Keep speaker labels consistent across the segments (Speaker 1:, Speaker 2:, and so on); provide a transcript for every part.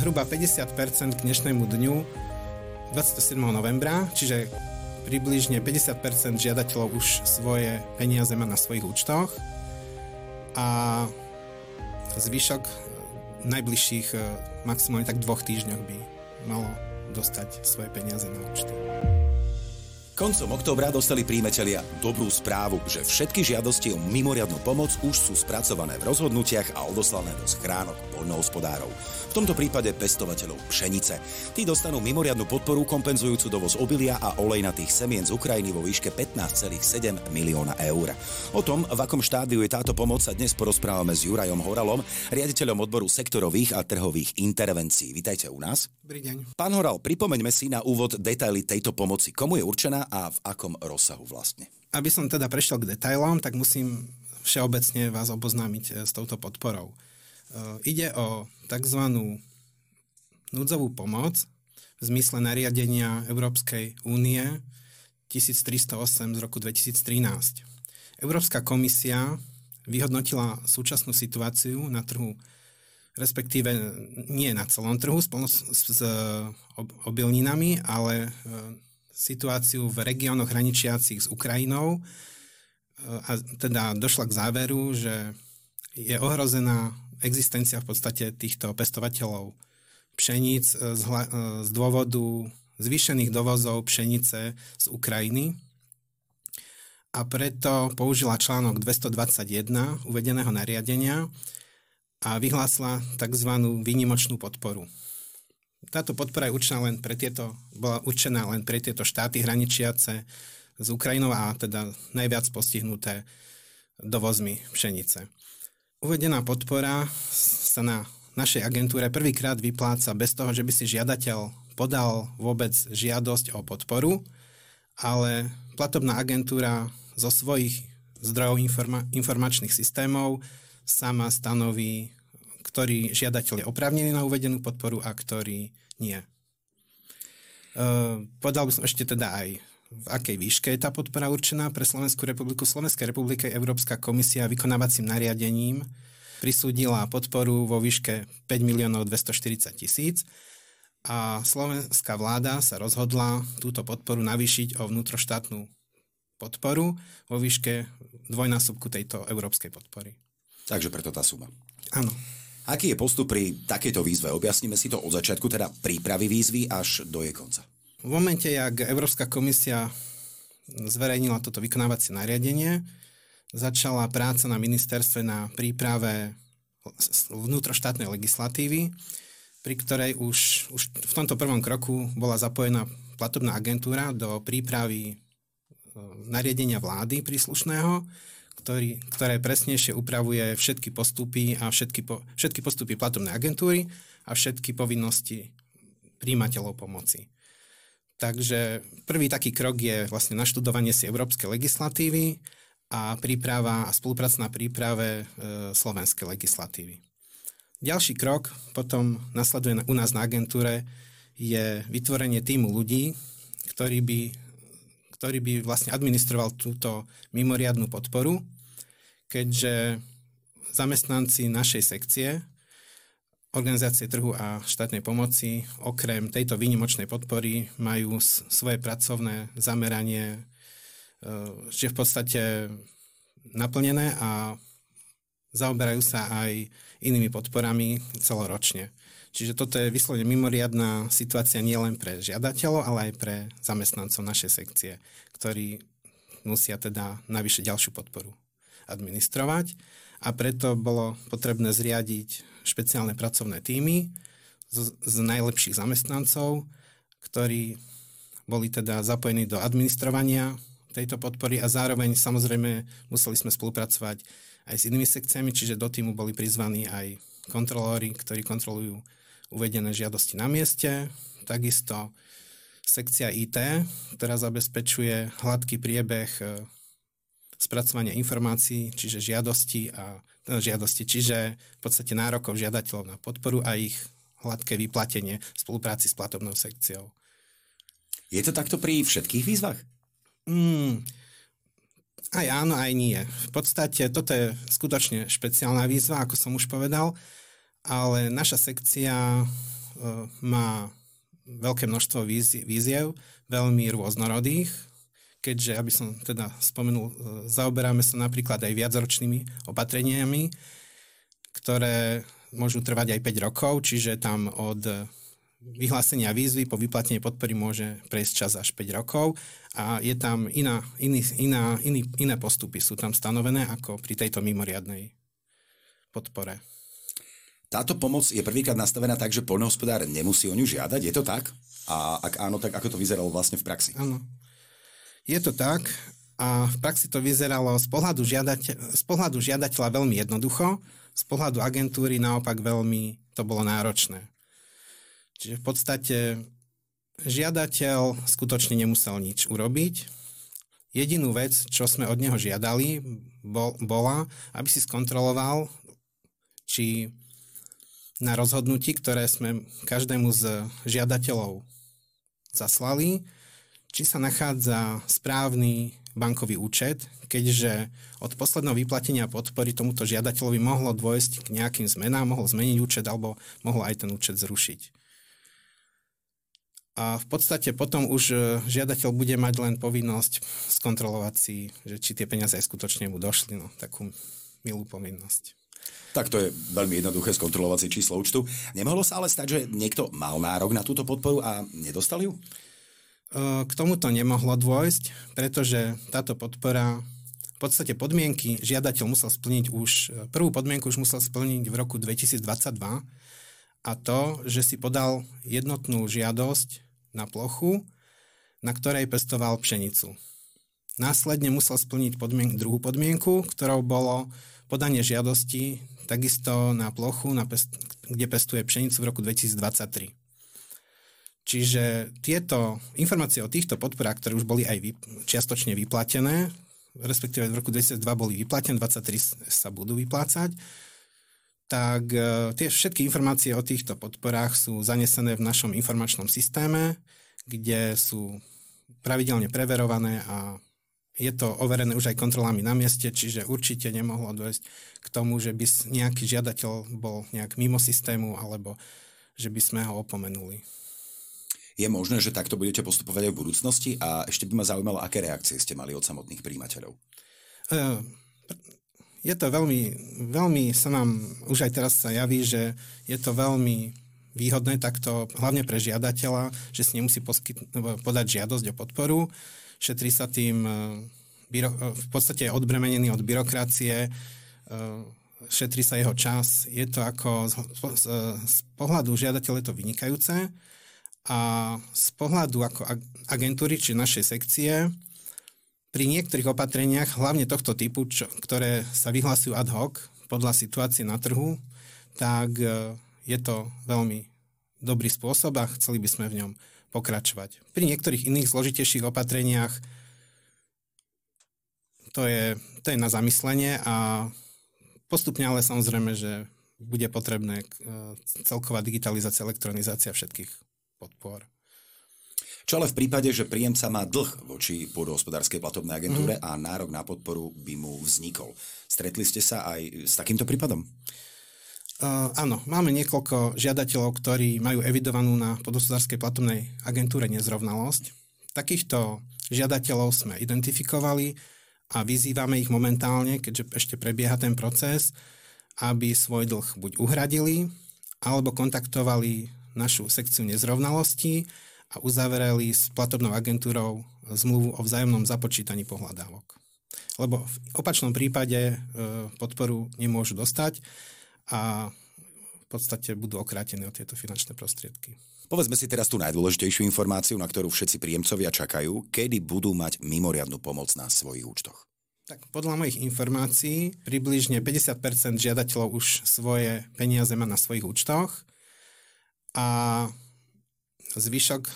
Speaker 1: zhruba 50% k dnešnému dňu 27. novembra, čiže približne 50% žiadateľov už svoje peniaze má na svojich účtoch a zvyšok najbližších eh, maximálne tak dvoch týždňoch by malo dostať svoje peniaze na účty.
Speaker 2: Koncom októbra dostali príjimatelia dobrú správu, že všetky žiadosti o mimoriadnu pomoc už sú spracované v rozhodnutiach a odoslané do schránok poľnohospodárov. V tomto prípade pestovateľov pšenice. Tí dostanú mimoriadnu podporu kompenzujúcu dovoz obilia a olejnatých semien z Ukrajiny vo výške 15,7 milióna eur. O tom, v akom štádiu je táto pomoc, sa dnes porozprávame s Jurajom Horalom, riaditeľom odboru sektorových a trhových intervencií. Vítajte u nás.
Speaker 1: Dobrý deň.
Speaker 2: Pán Horal, pripomeňme si na úvod detaily tejto pomoci. Komu je určená a v akom rozsahu vlastne?
Speaker 1: Aby som teda prešiel k detailom, tak musím všeobecne vás oboznámiť e, s touto podporou. E, ide o tzv. núdzovú pomoc v zmysle nariadenia Európskej únie 1308 z roku 2013. Európska komisia vyhodnotila súčasnú situáciu na trhu respektíve nie na celom trhu spolu s, s obilninami, ale e, situáciu v regiónoch hraničiacich s Ukrajinou e, a teda došla k záveru, že je ohrozená existencia v podstate týchto pestovateľov pšeníc e, z, hla, e, z dôvodu zvýšených dovozov pšenice z Ukrajiny a preto použila článok 221 uvedeného nariadenia a vyhlásila tzv. výnimočnú podporu. Táto podpora je určená len pre tieto, bola určená len pre tieto štáty hraničiace s Ukrajinou a teda najviac postihnuté dovozmi pšenice. Uvedená podpora sa na našej agentúre prvýkrát vypláca bez toho, že by si žiadateľ podal vôbec žiadosť o podporu, ale platobná agentúra zo svojich zdrojov informa- informačných systémov sama stanoví ktorý žiadateľ je oprávnený na uvedenú podporu a ktorý nie. Uh, povedal by som ešte teda aj, v akej výške je tá podpora určená pre Slovenskú republiku. Slovenská republika Európska komisia vykonávacím nariadením prisúdila podporu vo výške 5 miliónov 240 tisíc a slovenská vláda sa rozhodla túto podporu navýšiť o vnútroštátnu podporu vo výške dvojnásobku tejto európskej podpory.
Speaker 2: Takže preto tá suma.
Speaker 1: Áno.
Speaker 2: Aký je postup pri takejto výzve? Objasníme si to od začiatku, teda prípravy výzvy až do jej konca.
Speaker 1: V momente, jak Európska komisia zverejnila toto vykonávacie nariadenie, začala práca na ministerstve na príprave vnútroštátnej legislatívy, pri ktorej už, už v tomto prvom kroku bola zapojená platobná agentúra do prípravy e, nariadenia vlády príslušného, ktorý, ktoré presnejšie upravuje všetky postupy a všetky, po, všetky postupy platobnej agentúry a všetky povinnosti príjimateľov pomoci. Takže prvý taký krok je vlastne naštudovanie si európskej legislatívy a príprava a spolupráca na príprave e, slovenskej legislatívy. Ďalší krok potom nasleduje u nás na agentúre je vytvorenie týmu ľudí, ktorí by ktorý by vlastne administroval túto mimoriadnú podporu, keďže zamestnanci našej sekcie organizácie trhu a štátnej pomoci okrem tejto výnimočnej podpory majú svoje pracovné zameranie že v podstate naplnené a zaoberajú sa aj inými podporami celoročne. Čiže toto je vyslovene mimoriadná situácia nielen pre žiadateľov, ale aj pre zamestnancov našej sekcie, ktorí musia teda navyše ďalšiu podporu administrovať a preto bolo potrebné zriadiť špeciálne pracovné týmy z, z najlepších zamestnancov, ktorí boli teda zapojení do administrovania tejto podpory a zároveň samozrejme museli sme spolupracovať aj s inými sekciami, čiže do týmu boli prizvaní aj kontrolóri, ktorí kontrolujú uvedené žiadosti na mieste, takisto sekcia IT, ktorá zabezpečuje hladký priebeh e, spracovania informácií, čiže žiadosti a no, žiadosti, čiže v podstate nárokov žiadateľov na podporu a ich hladké vyplatenie v spolupráci s platobnou sekciou.
Speaker 2: Je to takto pri všetkých výzvach?
Speaker 1: Mm, aj áno, aj nie. V podstate toto je skutočne špeciálna výzva, ako som už povedal ale naša sekcia má veľké množstvo víziev, veľmi rôznorodých, keďže, aby som teda spomenul, zaoberáme sa napríklad aj viacročnými opatreniami, ktoré môžu trvať aj 5 rokov, čiže tam od vyhlásenia výzvy po vyplatenie podpory môže prejsť čas až 5 rokov a je tam iná, iný, iná, iný, iné postupy sú tam stanovené ako pri tejto mimoriadnej podpore.
Speaker 2: Táto pomoc je prvýkrát nastavená tak, že poľnohospodár nemusí o ňu žiadať, je to tak? A ak áno, tak ako to vyzeralo vlastne v praxi?
Speaker 1: Áno. Je to tak a v praxi to vyzeralo z pohľadu, žiadateľ, z pohľadu žiadateľa veľmi jednoducho, z pohľadu agentúry naopak veľmi to bolo náročné. Čiže v podstate žiadateľ skutočne nemusel nič urobiť. Jedinú vec, čo sme od neho žiadali, bol, bola, aby si skontroloval, či na rozhodnutí, ktoré sme každému z žiadateľov zaslali, či sa nachádza správny bankový účet, keďže od posledného vyplatenia podpory tomuto žiadateľovi mohlo dôjsť k nejakým zmenám, mohol zmeniť účet alebo mohol aj ten účet zrušiť. A v podstate potom už e, žiadateľ bude mať len povinnosť skontrolovať si, že či tie peniaze aj skutočne mu došli. No, takú milú povinnosť.
Speaker 2: Tak to je veľmi jednoduché skontrolovať si číslo účtu. Nemohlo sa ale stať, že niekto mal nárok na túto podporu a nedostal ju?
Speaker 1: E, k tomuto nemohlo dôjsť, pretože táto podpora v podstate podmienky žiadateľ musel splniť už, e, prvú podmienku už musel splniť v roku 2022 a to, že si podal jednotnú žiadosť na plochu, na ktorej pestoval pšenicu. Následne musel splniť podmien- druhú podmienku, ktorou bolo podanie žiadosti takisto na plochu, na pest- kde pestuje pšenicu v roku 2023. Čiže tieto informácie o týchto podporách, ktoré už boli aj vy, čiastočne vyplatené, respektíve v roku 2002 boli vyplatené, 23 sa budú vyplácať, tak e, tie všetky informácie o týchto podporách sú zanesené v našom informačnom systéme, kde sú pravidelne preverované a je to overené už aj kontrolami na mieste, čiže určite nemohlo dôjsť k tomu, že by nejaký žiadateľ bol nejak mimo systému alebo že by sme ho opomenuli.
Speaker 2: Je možné, že takto budete postupovať aj v budúcnosti a ešte by ma zaujímalo, aké reakcie ste mali od samotných príjimateľov. Uh,
Speaker 1: je to veľmi, veľmi sa nám už aj teraz sa javí, že je to veľmi výhodné takto, hlavne pre žiadateľa, že si nemusí poskyt, podať žiadosť o podporu. Šetrí sa tým e, e, v podstate je odbremenený od byrokracie, e, šetrí sa jeho čas. Je to ako z, z, z pohľadu žiadateľa je to vynikajúce a z pohľadu ako agentúry či našej sekcie pri niektorých opatreniach, hlavne tohto typu, čo, ktoré sa vyhlasujú ad hoc podľa situácie na trhu, tak e, je to veľmi dobrý spôsob a chceli by sme v ňom pokračovať. Pri niektorých iných zložitejších opatreniach to je, to je na zamyslenie a postupne ale samozrejme, že bude potrebné e, celková digitalizácia, elektronizácia všetkých podpor.
Speaker 2: Čo ale v prípade, že príjemca má dlh voči pôdohospodárskej platobnej agentúre mm. a nárok na podporu by mu vznikol. Stretli ste sa aj s takýmto prípadom?
Speaker 1: Uh, áno, máme niekoľko žiadateľov, ktorí majú evidovanú na podhospodárskej platobnej agentúre nezrovnalosť. Takýchto žiadateľov sme identifikovali a vyzývame ich momentálne, keďže ešte prebieha ten proces, aby svoj dlh buď uhradili, alebo kontaktovali našu sekciu nezrovnalostí a uzavreli s platobnou agentúrou zmluvu o vzájomnom započítaní pohľadávok. Lebo v opačnom prípade e, podporu nemôžu dostať a v podstate budú okrátené o tieto finančné prostriedky.
Speaker 2: Povedzme si teraz tú najdôležitejšiu informáciu, na ktorú všetci príjemcovia čakajú, kedy budú mať mimoriadnu pomoc na svojich účtoch.
Speaker 1: Tak podľa mojich informácií približne 50% žiadateľov už svoje peniaze má na svojich účtoch a zvyšok eh,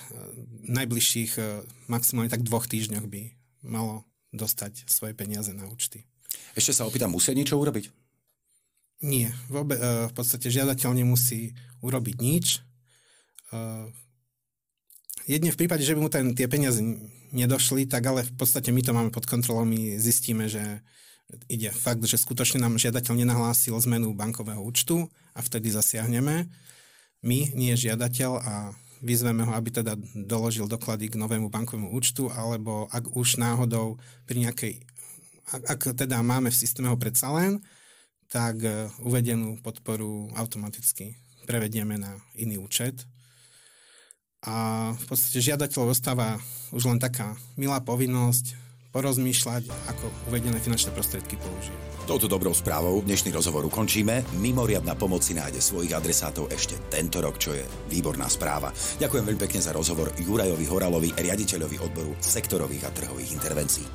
Speaker 1: najbližších eh, maximálne tak dvoch týždňoch by malo dostať svoje peniaze na účty.
Speaker 2: Ešte sa opýtam, musia niečo urobiť?
Speaker 1: Nie. Vôbe, eh, v podstate žiadateľ nemusí urobiť nič. Jedne v prípade, že by mu ten, tie peniaze nedošli, tak ale v podstate my to máme pod kontrolou, my zistíme, že ide fakt, že skutočne nám žiadateľ nenahlásil zmenu bankového účtu a vtedy zasiahneme my, nie žiadateľ a vyzveme ho, aby teda doložil doklady k novému bankovému účtu, alebo ak už náhodou pri nejakej, ak, ak teda máme v systéme ho predsa len, tak e, uvedenú podporu automaticky prevedieme na iný účet. A v podstate žiadateľov ostáva už len taká milá povinnosť porozmýšľať, ako uvedené finančné prostriedky použiť.
Speaker 2: Touto dobrou správou dnešný rozhovor ukončíme. Mimoriadna pomoc si nájde svojich adresátov ešte tento rok, čo je výborná správa. Ďakujem veľmi pekne za rozhovor Jurajovi Horalovi, riaditeľovi odboru sektorových a trhových intervencií.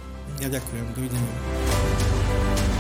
Speaker 1: Ja ďakujem. Dovidenia.